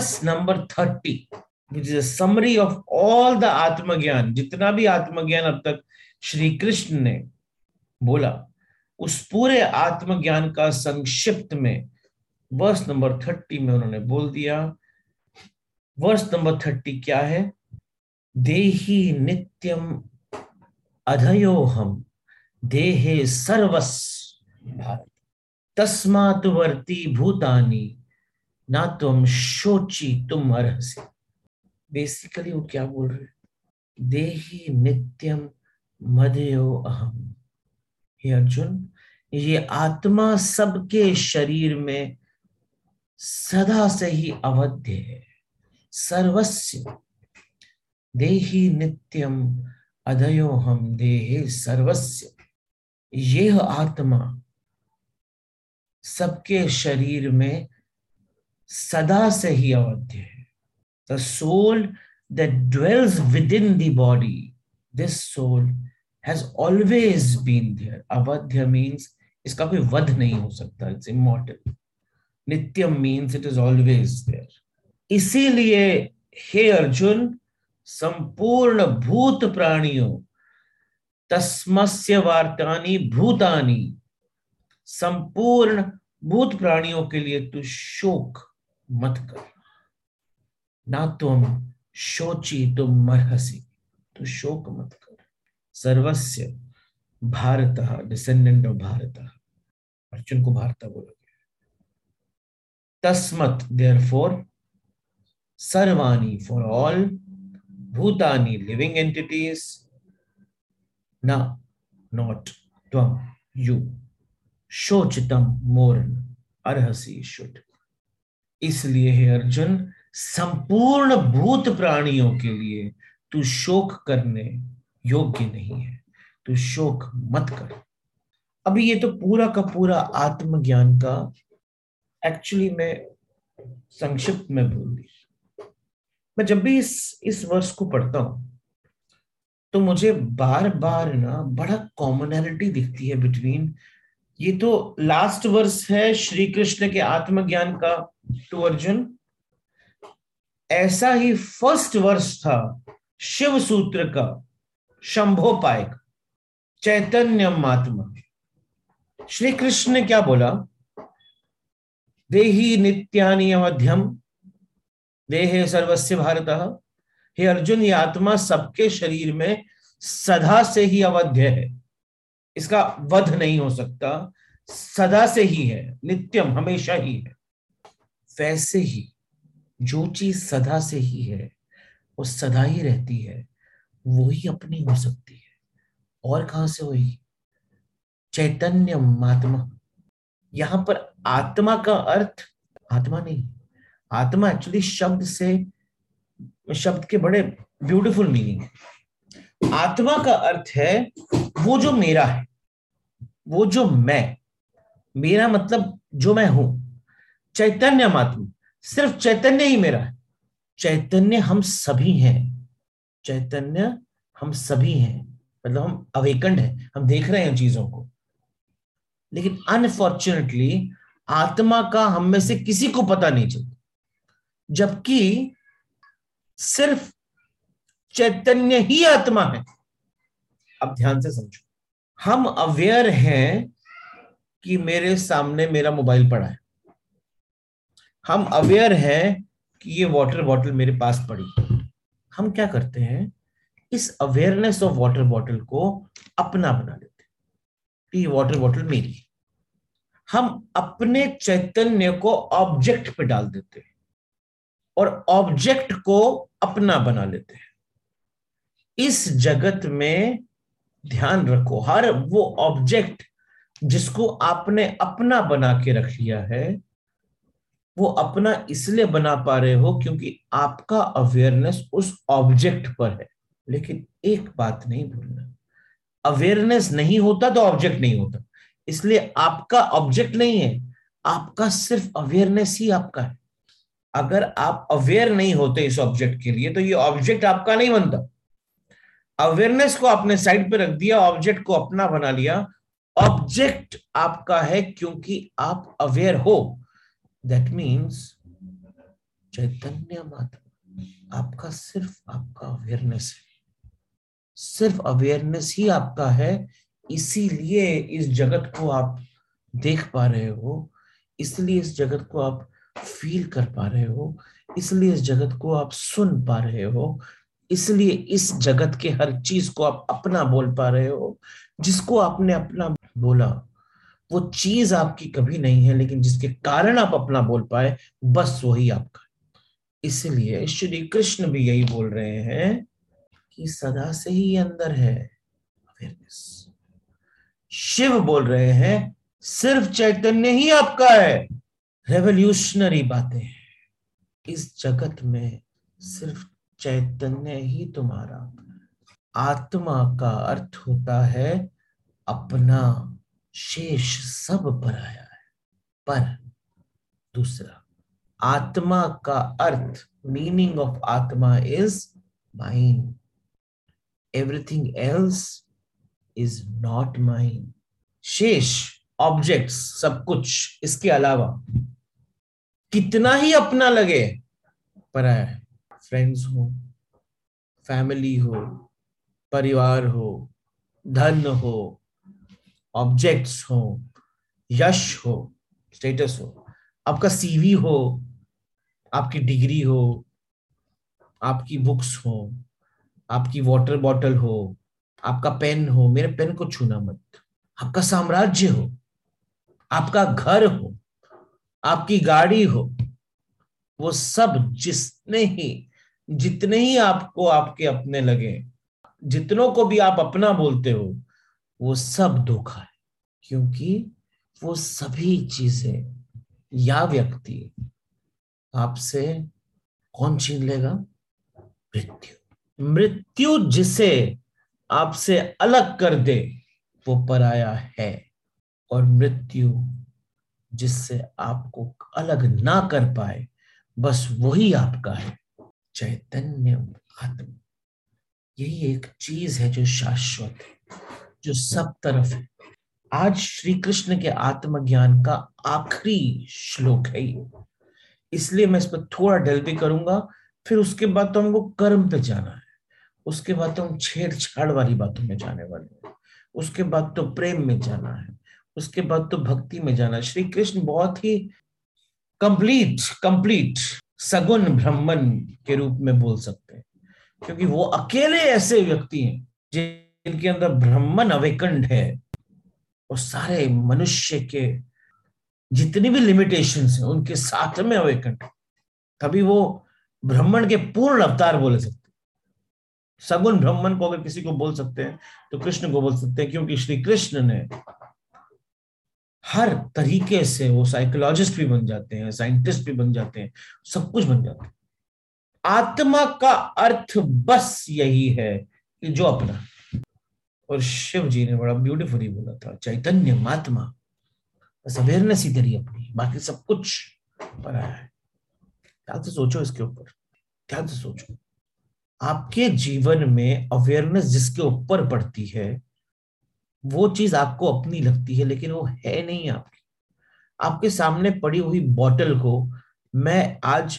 Verse number thirty which is summary of all the आत्मज्ञान जितना भी आत्मज्ञान अब तक श्री कृष्ण ने बोला, उस पूरे आत्मज्ञान का संक्षिप्त में वर्ष नंबर थर्टी में उन्होंने बोल दिया। वर्ष नंबर थर्टी क्या है? देही नित्यम अधयो हम देहे सर्वस भारत। तस्मात वर्ती भूतानी ना तुम शोची, तुम अर्हसी। बेसिकली वो क्या बोल रहे देही नित्यम मदयो अहम। हे अर्जुन, ये आत्मा सबके शरीर में सदा से ही अवध्य है। सर्वस्व। देही नित्यम अदयो हम देहे सर्वस्व। यह आत्मा सबके शरीर में सदा से ही अवध्य है। The soul that dwells within the body this soul has always been there अवध्य मीन्स इसका कोई वध नहीं हो सकता इट्स इमोर्टल नित्यम means it is always there इसीलिए हे अर्जुन, संपूर्ण भूत प्राणियों, तस्मस्य वार्तानी भूतानी, संपूर्ण भूत प्राणियों के लिए तू शोक मत कर। ना तुम शोची, तुम मरहसी। तू शोक मत कर। सर्वस्य भारत डिसेंडेंट ऑफ़ भारत। अर्जुन को भारत बोला तस्मत देयर फोर सर्वाणी फॉर ऑल भूतानी लिविंग एंटिटीज न नॉट त्वम यू शोचितम मोरन अर्हसी शुड इसलिए हे अर्जुन, संपूर्ण भूत प्राणियों के लिए तू शोक करने योग्य नहीं है। तू शोक मत कर। अभी ये तो पूरा का पूरा आत्मज्ञान का एक्चुअली मैं संक्षिप्त में बोल दी मैं जब भी इस इस वर्ष को पढ़ता हूँ तो मुझे बार बार ना बड़ा कॉमनैलिटी दिखती है बिटवीन ये तो लास्ट वर्ष है श्री कृष्ण के आत्मज्ञान का टू अर्जुन। ऐसा ही फ़र्स्ट वर्ष था शिव सूत्र का शंभोपाय चैतन्य महात्मा श्री कृष्ण ने क्या बोला? देही नित्यानि मध्यम देहे सर्वस्व भारत। हे अर्जुन, ये आत्मा सबके शरीर में सदा से ही अवध्य है। इसका वध नहीं हो सकता, सदा से ही है, नित्यम हमेशा ही है। वैसे ही, जो चीज़ सदा से ही है, वो सदा ही रहती है, वो ही अपनी हो सकती है। और कहा से हुई? चैतन्य आत्मा यहाँ पर आत्मा का अर्थ, आत्मा नहीं, आत्मा एक्चुअली शब्द से, शब्द के बड़े ब्यूटीफुल मीनिंग है। आत्मा का अर्थ है वो जो मेरा है, वो जो मैं, मेरा मतलब जो मैं हूँ, चैतन्य मात्र, सिर्फ़ चैतन्य ही मेरा है। चैतन्य हम सभी हैं। चैतन्य हम सभी हैं। मतलब हम अवेकंड है, हम देख रहे हैं चीज़ों को। लेकिन अनफॉर्चुनेटली आत्मा का हम में से किसी को पता नहीं चलता। जबकि सिर्फ़ चैतन्य ही आत्मा है। अब ध्यान से समझो। हम अवेयर हैं कि मेरे सामने मेरा मोबाइल पड़ा है। हम अवेयर हैं कि ये वाटर बॉटल मेरे पास पड़ी हम क्या करते हैं? इस अवेयरनेस ऑफ़ वाटर बॉटल को अपना बना लेते कि ये वाटर बॉटल मेरी हम अपने चैतन्य को ऑब्जेक्ट पे डाल देते हैं और ऑब्जेक्ट को अपना बना लेते हैं। इस जगत में ध्यान रखो, हर वो ऑब्जेक्ट जिसको आपने अपना बना के रख लिया है, वो अपना इसलिए बना पा रहे हो क्योंकि आपका अवेयरनेस उस ऑब्जेक्ट पर है। लेकिन एक बात नहीं भूलना अवेयरनेस नहीं होता तो ऑब्जेक्ट नहीं होता। इसलिए आपका ऑब्जेक्ट नहीं है, आपका सिर्फ़ अवेयरनेस ही आपका है। अगर आप अवेयर नहीं होते इस ऑब्जेक्ट के लिए तो ये ऑब्जेक्ट आपका नहीं बनता। अवेयरनेस को आपने साइड पे रख दिया ऑब्जेक्ट को अपना बना लिया। ऑब्जेक्ट आपका है क्योंकि आप अवेयर हो। दैट मीन्स चैतन्य मात्मा आपका सिर्फ़ आपका अवेयरनेस है। सिर्फ़ अवेयरनेस ही आपका है, इसीलिए इस जगत को आप देख पा रहे हो, इसलिए इस जगत को आप फील कर पा रहे हो, इसलिए इस जगत को आप सुन पा रहे हो। इसलिए इस जगत के हर चीज़ को आप अपना बोल पा रहे हो, जिसको आपने अपना बोला, वो चीज़ आपकी कभी नहीं है, लेकिन जिसके कारण आप अपना बोल पाए, बस वही आपका। इसलिए श्री कृष्ण भी यही बोल रहे हैं कि सदा से ही अंदर है अवेयरनेस शिव बोल रहे हैं, सिर्फ़ चैतन्य ही आपका है। रेवोल्यूशनरी बातें इस जगत में सिर्फ़ चैतन्य ही तुम्हारा। आत्मा का अर्थ होता है, अपना शेष सब पर आया है। पर दूसरा, आत्मा का अर्थ मीनिंग ऑफ़ आत्मा is mind everything else is not mind शेष ऑब्जेक्ट्स सब कुछ, इसके अलावा कितना ही अपना लगे, पर है। फ्रेंड्स हो फैमिली हो, परिवार हो, धन हो ऑब्जेक्ट्स हो, यश हो स्टेटस हो। आपका सीवी हो, आपकी डिग्री हो, आपकी बुक्स हो, आपकी वाटर बॉटल हो, आपका पेन हो, मेरे पेन को छूना मत। आपका साम्राज्य हो, आपका घर हो, आपकी गाड़ी हो, वो सब जिसने ही जितने ही आपको आपके अपने लगे, जितनों को भी आप अपना बोलते हो, वो सब धोखा है। क्योंकि वो सभी चीज़ें या व्यक्ति आपसे कौन छीन लेगा? मृत्यु। मृत्यु जिसे आपसे अलग कर दे, वो पराया है। और मृत्यु जिससे आपको अलग ना कर पाए, बस वही आपका है। चैतन्य आत्मा यही एक चीज़ है जो शाश्वत है, जो सब तरफ़ है। आज श्री कृष्ण के आत्मज्ञान का आखिरी श्लोक है ये। इसलिए मैं इस पर थोड़ा डेल भी करूँगा, फिर उसके बाद तो हमको कर्म पे जाना है। उसके बाद तो हम छेड़छाड़ वाली बातों में जाने वाले हैं। उसके बाद तो प्रेम में जाना है। उसके बाद तो भक्ति में जाना है। श्री कृष्ण बहुत ही कंप्लीट कंप्लीट सगुन ब्राह्मण के रूप में बोल सकते हैं। क्योंकि वो अकेले ऐसे व्यक्ति हैं, जिनके अंदर ब्राह्मण अवेकंड है। और सारे मनुष्य के जितनी भी लिमिटेशंस हैं, उनके साथ में अवेकंड तभी वो ब्राह्मण के पूर्ण अवतार बोले सकते सगुन ब्राह्मण को अगर किसी को बोल सकते हैं तो कृष्ण को बोल सकते हैं, क्योंकि श्री कृष्ण ने हर तरीके से वो साइकोलॉजिस्ट भी बन जाते हैं साइंटिस्ट भी बन जाते हैं, सब कुछ बन जाते हैं। आत्मा का अर्थ बस यही है कि जो अपना। और शिव जी ने बड़ा ब्यूटीफुली बोला था, चैतन्य महात्मा बस अवेयरनेस ही तेरी अपनी, बाकी सब कुछ पर है। ध्यान से सोचो इसके ऊपर, ध्यान से सोचो। आपके जीवन में अवेयरनेस जिसके ऊपर पड़ती है वो चीज़ आपको अपनी लगती है, लेकिन वो है नहीं आपकी। आपके सामने पड़ी हुई बॉटल को मैं आज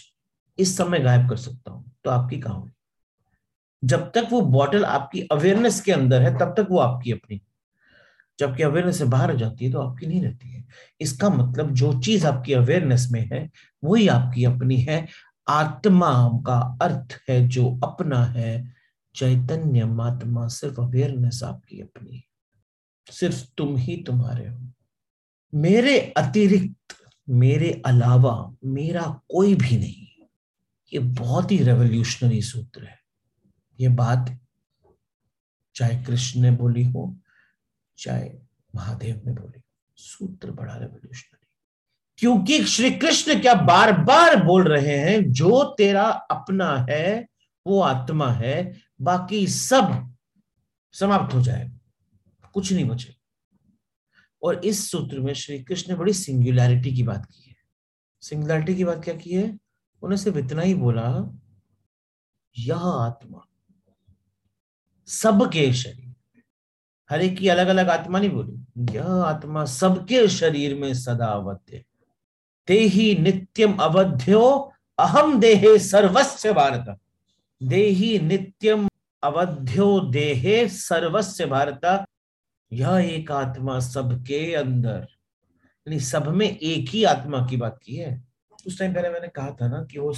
इस समय गायब कर सकता हूँ तो आपकी कहा हुई जब तक वो बॉटल आपकी अवेयरनेस के अंदर है, तब तक वो आपकी अपनी जबकि अवेयरनेस से बाहर हो जाती है तो आपकी नहीं रहती है। इसका मतलब जो चीज़ आपकी अवेयरनेस में है, वही आपकी अपनी है। आत्मा का अर्थ है जो अपना है। चैतन्य मात्मा सिर्फ़ अवेयरनेस आपकी अपनी है। सिर्फ़ तुम ही तुम्हारे हो। मेरे अतिरिक्त, मेरे अलावा मेरा कोई भी नहीं। ये बहुत ही रेवोल्यूशनरी सूत्र है। ये बात चाहे कृष्ण ने बोली हो, चाहे महादेव ने बोली सूत्र बड़ा रेवोल्यूशनरी क्योंकि श्री कृष्ण क्या बार बार बोल रहे हैं, जो तेरा अपना है, वो आत्मा है, बाकी सब समाप्त हो जाएगा। कुछ नहीं बचे। और इस सूत्र में श्री कृष्ण ने बड़ी सिंगुलैरिटी की बात की है। सिंगुलैरिटी की बात क्या की है? उन्हें सिर्फ़ इतना ही बोला यह आत्मा, सबके शरीर। हर एक की अलग अलग आत्मा नहीं बोली। यह आत्मा, सबके शरीर में सदा अवध्य। ते ही नित्यम अवध्यो अहम देहे सर्वस्व भारत। देही नित्यम अवध्यो, देहे सर्वस्व भारत। यह एक आत्मा सबके अंदर। यानी सब में एक ही आत्मा की बात की है। उस टाइम पहले मैंने कहा था ना कि वो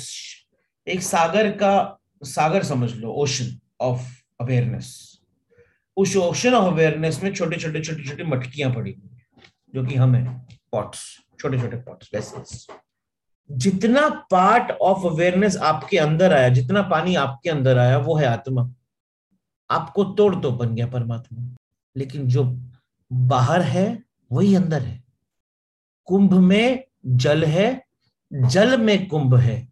एक सागर का, सागर समझ लो ओशन ऑफ़ अवेयरनेस उस ओशन ऑफ़ अवेयरनेस में छोटे छोटे, छोटी छोटी मटकियाँ पड़ी हुई जो कि हम है पॉट्स छोटे छोटे पॉट्स वैसे जितना पार्ट ऑफ़ अवेयरनेस आपके अंदर आया, जितना पानी आपके अंदर आया, वो है आत्मा। आपको तोड़ तो बन गया परमात्मा। लेकिन जो बाहर है, वही अंदर है। कुंभ में जल है, जल में कुंभ है।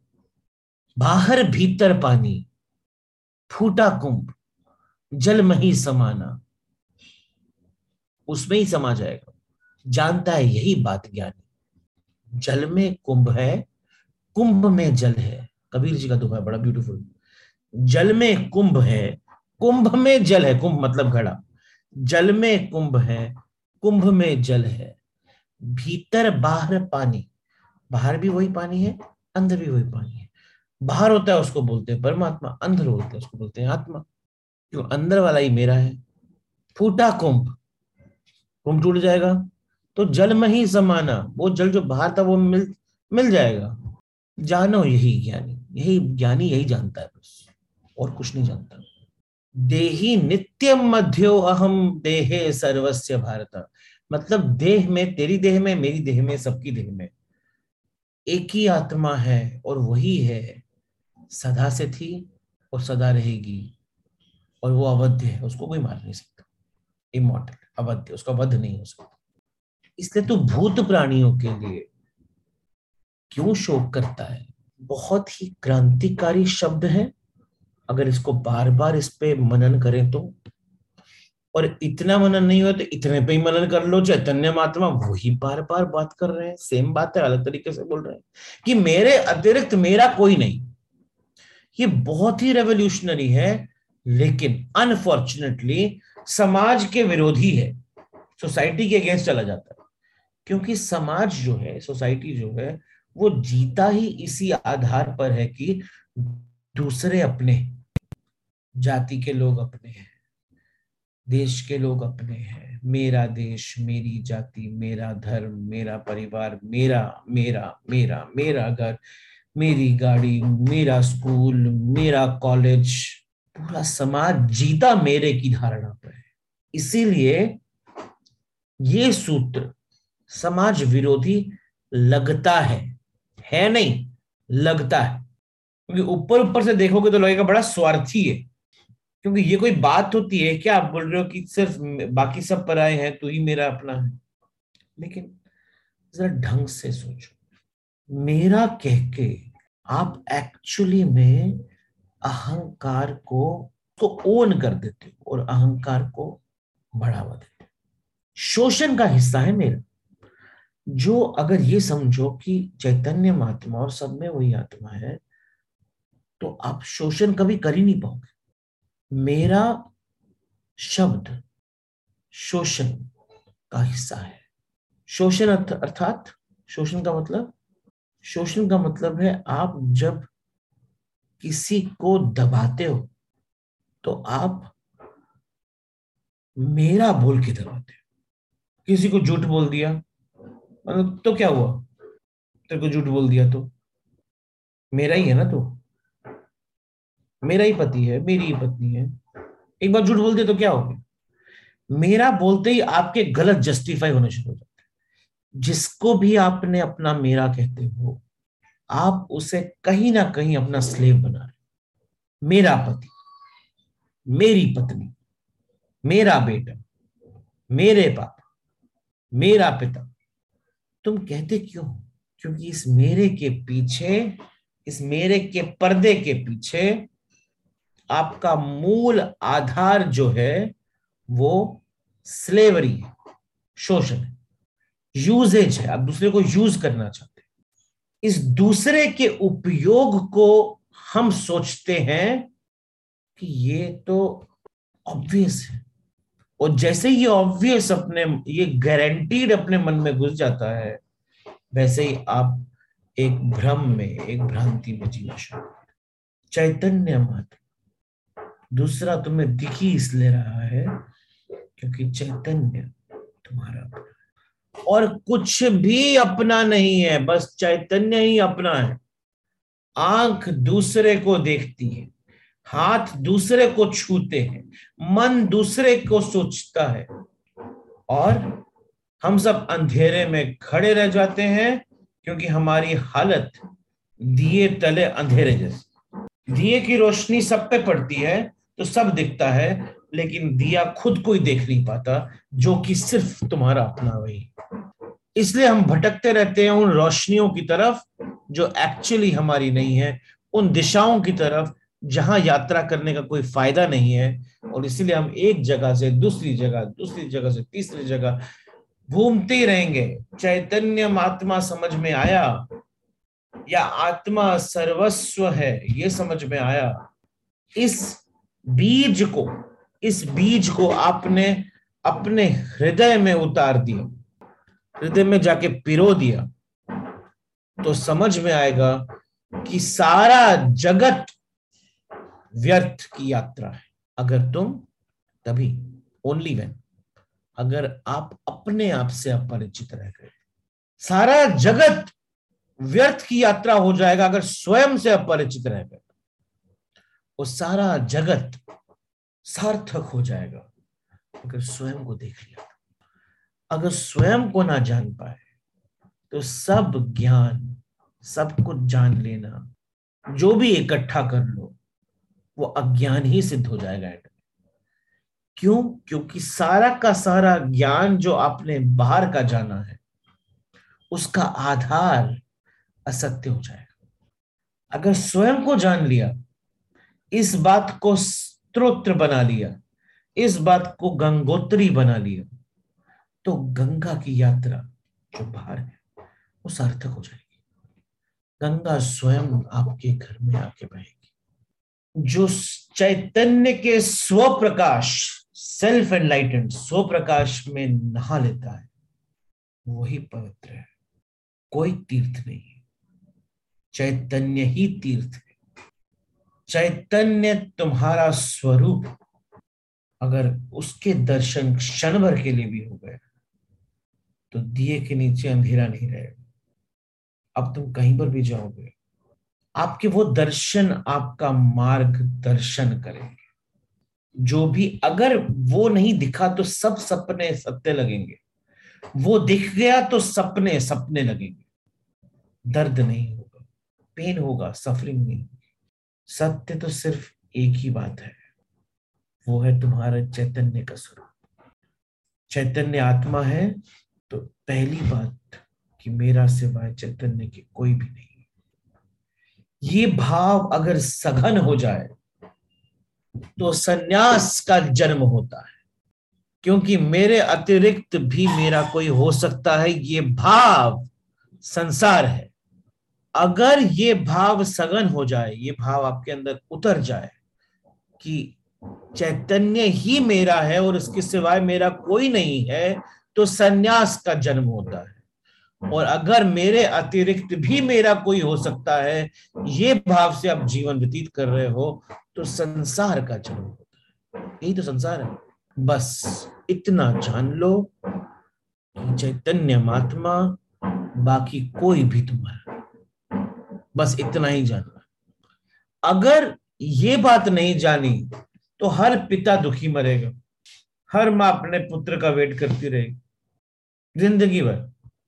बाहर भीतर पानी, फूटा कुंभ, जल में ही समाना। उसमें ही समा जाएगा। जानता है यही बात ज्ञानी। जल में कुंभ है, कुंभ में जल है। कबीर जी का दुख है, बड़ा ब्यूटीफुल जल में कुंभ है, कुंभ में जल है, कुंभ मतलब घड़ा। जल में कुंभ है, कुंभ में जल है, भीतर बाहर पानी, बाहर भी वही पानी है, अंदर भी वही पानी है। बाहर होता है उसको बोलते हैं परमात्मा, अंदर होता है उसको बोलते हैं आत्मा। जो अंदर वाला ही मेरा है, फूटा कुंभ कुंभ टूट जाएगा तो जल में ही समाना, वो जल जो बाहर था वो मिल मिल जाएगा। जानो यही ज्ञानी यही ज्ञानी यही जानता है बस, और कुछ नहीं जानता। देही नित्यम मध्यो अहम देहे सर्वस्व भारत। मतलब देह में, तेरी देह में, मेरी देह में, सबकी देह में। एक ही आत्मा है और वही है। सदा से थी और सदा रहेगी। और वो अवध्य है, उसको कोई मार नहीं सकता। इमोटल अवध्य, उसका वध नहीं हो सकता। इसलिए तो भूत प्राणियों के लिए क्यों शोक करता है? बहुत ही क्रांतिकारी शब्द है। अगर इसको बार बार इस पे मनन करें तो? और इतना मनन नहीं हुआ तो इतने पे ही मनन कर लो चैतन्य महात्मा वही बार बार बात कर रहे हैं सेम बात है, अलग तरीके से बोल रहे हैं कि मेरे अतिरिक्त मेरा कोई नहीं। ये बहुत ही रेवोल्यूशनरी है, लेकिन अनफॉर्चुनेटली समाज के विरोधी है। सोसाइटी के अगेंस्ट चला जाता है। क्योंकि समाज जो है सोसाइटी जो है, वो जीता ही इसी आधार पर है कि दूसरे अपने जाति के लोग अपने हैं, देश के लोग अपने हैं। मेरा देश, मेरी जाति, मेरा धर्म, मेरा परिवार, मेरा मेरा मेरा मेरा घर, मेरी गाड़ी, मेरा स्कूल, मेरा कॉलेज, पूरा समाज जीता मेरे की धारणा पर है। इसीलिए ये सूत्र समाज विरोधी लगता है है नहीं, लगता है। क्योंकि ऊपर ऊपर से देखोगे तो लगेगा बड़ा स्वार्थी है। क्योंकि ये कोई बात होती है क्या आप बोल रहे हो कि सिर्फ़ बाकी सब पर आए हैं तो ही मेरा अपना है। लेकिन जरा ढंग से सोचो। मेरा कह के आप एक्चुअली में अहंकार को को ओन कर देते हो और अहंकार को बढ़ावा देते हो। शोषण का हिस्सा है मेरा। जो अगर ये समझो कि चैतन्य महात्मा और सब में वही आत्मा है तो आप शोषण कभी कर ही नहीं पाओगे। मेरा शब्द शोषण का हिस्सा है। शोषण अर्थात शोषण का मतलब शोषण का मतलब है आप जब किसी को दबाते हो तो आप मेरा बोल के दबाते हो। किसी को झूठ बोल दिया मतलब तो क्या हुआ? तेरे को झूठ बोल दिया तो। मेरा ही है ना तो? मेरा ही पति है, मेरी ही पत्नी है। एक बार झूठ बोल दिया तो क्या हो गया? मेरा बोलते ही आपके गलत जस्टिफाई होने शुरू हो जाते हैं। जिसको भी आपने अपना मेरा कहते हो, आप उसे कहीं ना कहीं अपना स्लेव बना रहे मेरा पति, मेरी पत्नी, मेरा बेटा, मेरे पापा मेरा पिता। तुम कहते क्यों क्योंकि इस मेरे के पीछे, इस मेरे के पर्दे के पीछे आपका मूल आधार जो है वो स्लेवरी है, शोषण है यूजेज है। आप दूसरे को यूज़ करना चाहते हैं। इस दूसरे के उपयोग को हम सोचते हैं कि ये तो ऑब्वियस है। और जैसे ही ऑब्वियस अपने, ये गारंटीड अपने मन में घुस जाता है, वैसे ही आप एक भ्रम में, एक भ्रांति में जीना शुरू चैतन्य मत। दूसरा तुम्हें दिखी इसलिए रहा है क्योंकि चैतन्य तुम्हारा और कुछ भी अपना नहीं है, बस चैतन्य ही अपना है। आँख दूसरे को देखती है, हाथ दूसरे को छूते हैं, मन दूसरे को सोचता है। और हम सब अंधेरे में खड़े रह जाते हैं क्योंकि हमारी हालत दिए तले अंधेरे जैसे। दिए की रोशनी सब पे पड़ती है तो सब दिखता है, लेकिन दिया खुद कोई देख नहीं पाता, जो कि सिर्फ़ तुम्हारा अपना वही। इसलिए हम भटकते रहते हैं उन रोशनियों की तरफ़, जो एक्चुअली हमारी नहीं है, उन दिशाओं की तरफ़, जहाँ यात्रा करने का कोई फ़ायदा नहीं है, और इसलिए हम एक जगह से दूसरी जगह दूसरी जगह से तीसरी जगह घूमते रहेंगे। चैतन्य आत्मा समझ में आया? या आत्मा सर्वस्व है? ये समझ में आया। इस बीज को, इस बीज को आपने अपने हृदय में उतार दिया, हृदय में जाके पिरो दिया तो समझ में आएगा कि सारा जगत व्यर्थ की यात्रा है। अगर तुम, तभी ओनली वेन अगर आप अपने आप से अपरिचित रह गए, सारा जगत व्यर्थ की यात्रा हो जाएगा अगर स्वयं से अपरिचित रह गए। वो सारा जगत सार्थक हो जाएगा। अगर स्वयं को देख लिया अगर स्वयं को ना जान पाए तो सब ज्ञान, सब कुछ जान लेना, जो भी इकट्ठा कर लो, वो अज्ञान ही सिद्ध हो जाएगा। क्यों? क्योंकि सारा का सारा ज्ञान जो आपने बाहर का जाना है, उसका आधार असत्य हो जाएगा। अगर स्वयं को जान लिया इस बात को स्त्रोत्र बना लिया, इस बात को गंगोत्री बना लिया तो गंगा की यात्रा जो बाहर है, वो सार्थक हो जाएगी। गंगा स्वयं आपके घर में आके बहेगी। जो चैतन्य के स्व प्रकाश सेल्फ एनलाइटेंड स्व प्रकाश में नहा लेता है, वही पवित्र है। कोई तीर्थ नहीं है। चैतन्य ही तीर्थ है। चैतन्य तुम्हारा स्वरूप अगर उसके दर्शन क्षण भर के लिए भी हो गए तो दिए के नीचे अंधेरा नहीं रहेगा। अब तुम कहीं पर भी जाओगे, आपके वो दर्शन आपका मार्ग दर्शन करेंगे। जो भी अगर वो नहीं दिखा तो सब सपने सत्य लगेंगे। वो दिख गया तो सपने सपने लगेंगे। दर्द नहीं होगा पेन होगा सफरिंग नहीं सत्य तो सिर्फ़ एक ही बात है, वो है तुम्हारा चैतन्य का स्वरूप। चैतन्य आत्मा है तो पहली बात कि मेरा सिवाय चैतन्य के कोई भी नहीं ये भाव अगर सघन हो जाए तो सन्यास का जन्म होता है, क्योंकि मेरे अतिरिक्त भी मेरा कोई हो सकता है। ये भाव संसार है। अगर ये भाव सघन हो जाए, ये भाव आपके अंदर उतर जाए कि चैतन्य ही मेरा है और इसके सिवाय मेरा कोई नहीं है तो सन्यास का जन्म होता है। और अगर मेरे अतिरिक्त भी मेरा कोई हो सकता है, ये भाव से आप जीवन व्यतीत कर रहे हो तो संसार का जन्म होता है। यही तो संसार है। बस इतना जान लो चैतन्य महात्मा बाकी कोई भी तुम्हारा बस इतना ही जानना। अगर ये बात नहीं जानी तो हर पिता दुखी मरेगा। हर माँ अपने पुत्र का वेट करती रहेगी। ज़िंदगी भर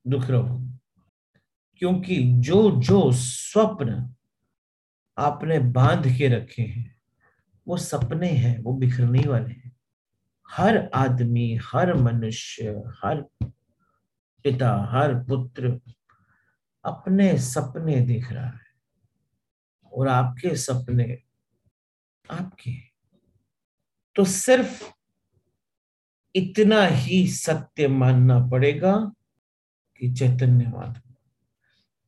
दुख रहो क्योंकि जो जो स्वप्न आपने बाँध के रखे हैं, वो सपने हैं, वो बिखरने वाले हैं। हर आदमी, हर मनुष्य, हर पिता, हर पुत्र अपने सपने देख रहा है और आपके सपने आपके तो सिर्फ़ इतना ही सत्य मानना पड़ेगा कि चैतन्यवाद।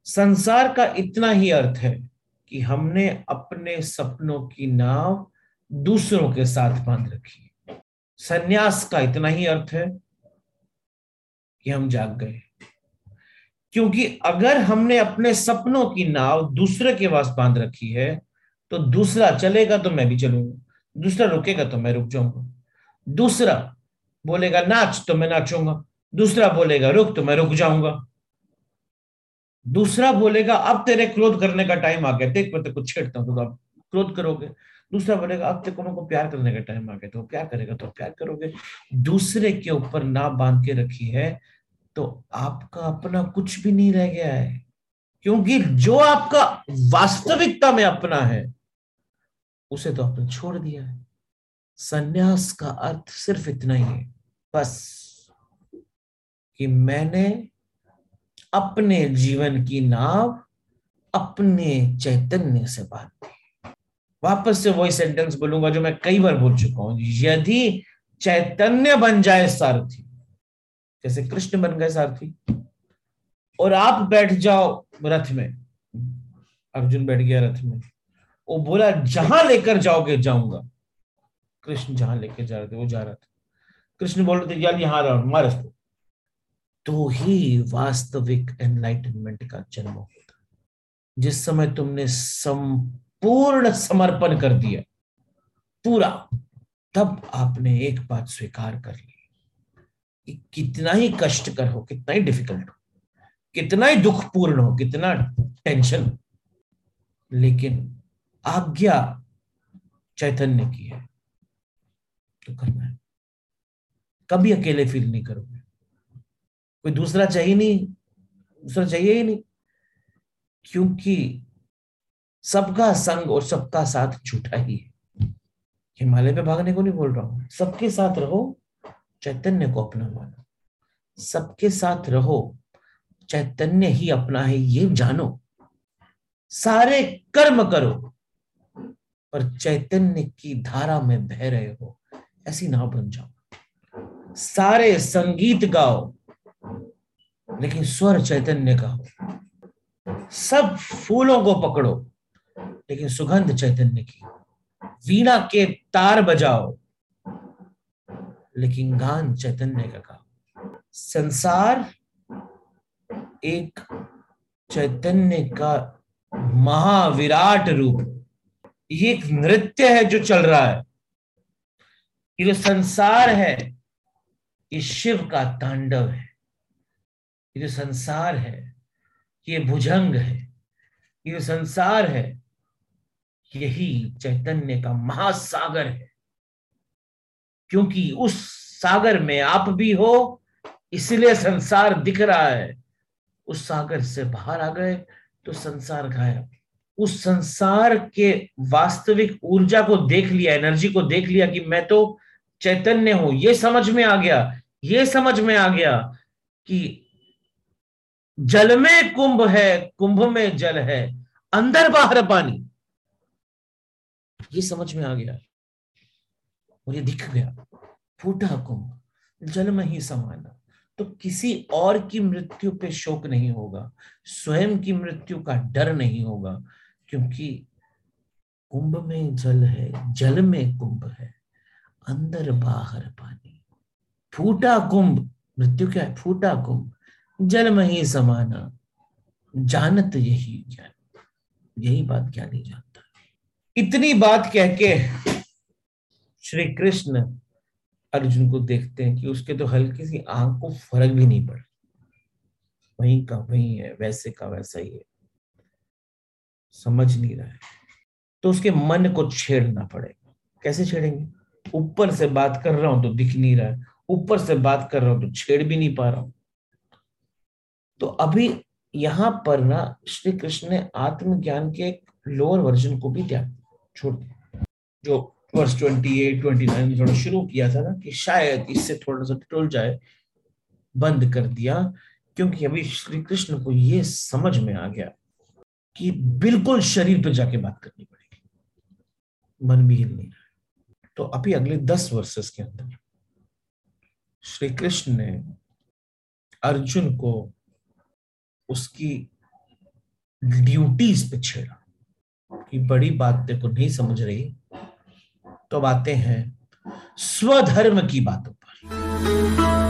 संसार का इतना ही अर्थ है कि हमने अपने सपनों की नाव दूसरों के साथ बाँध रखी है। संन्यास का इतना ही अर्थ है कि हम जाग गए। क्योंकि अगर हमने अपने सपनों की नाव दूसरे के पास बाँध रखी है तो दूसरा चलेगा तो मैं भी चलूँगा। दूसरा रुकेगा तो मैं रुक जाऊँगा। दूसरा बोलेगा, नाच तो मैं नाचूँगा। दूसरा बोलेगा, रुक तो मैं रुक जाऊँगा। दूसरा बोलेगा, अब तेरे क्रोध करने का टाइम आ गया। देख, मैं कुछ छेड़ता हूँ तो अब क्रोध करोगे। दूसरा बोलेगा, अब तेरे को प्यार करने का टाइम आ गया तो प्यार करेगा तो प्यार करोगे। दूसरे के ऊपर ना बाँध के रखी है तो आपका अपना कुछ भी नहीं रह गया है। क्योंकि जो आपका वास्तविकता में अपना है, उसे तो आपने छोड़ दिया है। संन्यास का अर्थ सिर्फ़ इतना ही है, बस, कि मैंने अपने जीवन की नाव अपने चैतन्य से बाँध दी। वापस से वही सेंटेंस बोलूँगा जो मैं कई बार बोल चुका हूँ, यदि चैतन्य बन जाए सारथी जैसे कृष्ण बन गए सारथी। और आप बैठ जाओ रथ में। अर्जुन बैठ गया रथ में। वो बोला, जहाँ लेकर जाओगे, जाऊँगा। कृष्ण जहाँ लेकर जा रहे थे, वो जा रहा था। कृष्ण बोल रहे थे, यार, यहाँ रहो मार इसको तो ही वास्तविक एनलाइटनमेंट का जन्म होता जिस समय तुमने संपूर्ण समर्पण कर दिया, पूरा, तब आपने एक बात स्वीकार कर ली। कि कितना ही कष्ट कर हो, कितना ही डिफ़िकल्ट हो, कितना ही दुखपूर्ण हो, कितना टेंशन लेकिन आज्ञा चैतन्य की है तो करना है। कभी अकेले फील नहीं करोगे। कोई दूसरा चाहिए नहीं, दूसरा चाहिए ही नहीं, क्योंकि सबका संग और सबका साथ झूठा ही है। हिमालय पे भागने को नहीं बोल रहा हूँ, सबके साथ रहो चैतन्य को अपना मानो। सबके साथ रहो, चैतन्य ही अपना है, ये जानो। सारे कर्म करो, पर चैतन्य की धारा में बह रहे हो, ऐसी ना बन जाओ। सारे संगीत गाओ, लेकिन स्वर चैतन्य का हो। सब फूलों को पकड़ो, लेकिन सुगंध चैतन्य की। वीणा के तार बजाओ लेकिन गान चैतन्य का गाओ संसार एक चैतन्य का महाविराट रूप। ये एक नृत्य है जो चल रहा है। ये जो संसार है, ये शिव का तांडव है। ये जो संसार है, ये भुजंग है। ये जो संसार है, यही चैतन्य का महासागर है। क्योंकि उस सागर में आप भी हो, इसलिए संसार दिख रहा है। उस सागर से बाहर आ गए तो संसार गायब। उस संसार के वास्तविक ऊर्जा को देख लिया, एनर्जी को देख लिया कि मैं तो चैतन्य हूँ। ये समझ में आ गया, ये समझ में आ गया कि जल में कुंभ है, कुंभ में जल है, अंदर बाहर पानी। ये समझ में आ गया। और ये दिख गया। फूटा कुंभ जल में ही समाना। तो किसी और की मृत्यु पे शोक नहीं होगा, स्वयं की मृत्यु का डर नहीं होगा, क्योंकि कुंभ में जल है, जल में कुंभ है, अंदर बाहर पानी। फूटा कुंभ, मृत्यु क्या है? फूटा कुंभ जल में ही समाना, जानत यही ज्ञान। यही बात क्या नहीं जानता इतनी बात कह के श्री कृष्ण अर्जुन को देखते हैं कि उसके तो हल्की सी आँख को फ़र्क भी नहीं पड़ वहीं का वहीं है, वैसे का वैसा ही है। समझ नहीं रहा है। तो उसके मन को छेड़ना पड़ेगा। कैसे छेड़ेंगे? ऊपर से बात कर रहा हूँ तो दिख नहीं रहा है। ऊपर से बात कर रहा हूँ तो छेड़ भी नहीं पा रहा हूँ। तो अभी यहाँ पर ना श्री कृष्ण ने आत्मज्ञान के एक लोअर वर्जन को भी त्याग छोड़ दिया। जो वर्ष 28, 29 थोड़ा शुरू किया था ना कि शायद इससे थोड़ा सा टुल जाए बंद कर दिया क्योंकि अभी श्री कृष्ण को यह समझ में आ गया कि बिल्कुल शरीर पे जाके बात करनी पड़ेगी। मन भी हिल नहीं रहा तो अभी अगले दस वर्सेस के अंदर श्री कृष्ण ने अर्जुन को उसकी ड्यूटीज़ पे छेड़ा कि बड़ी बात तेरे को नहीं समझ रही तो बातें हैं। स्वधर्म की बातों पर।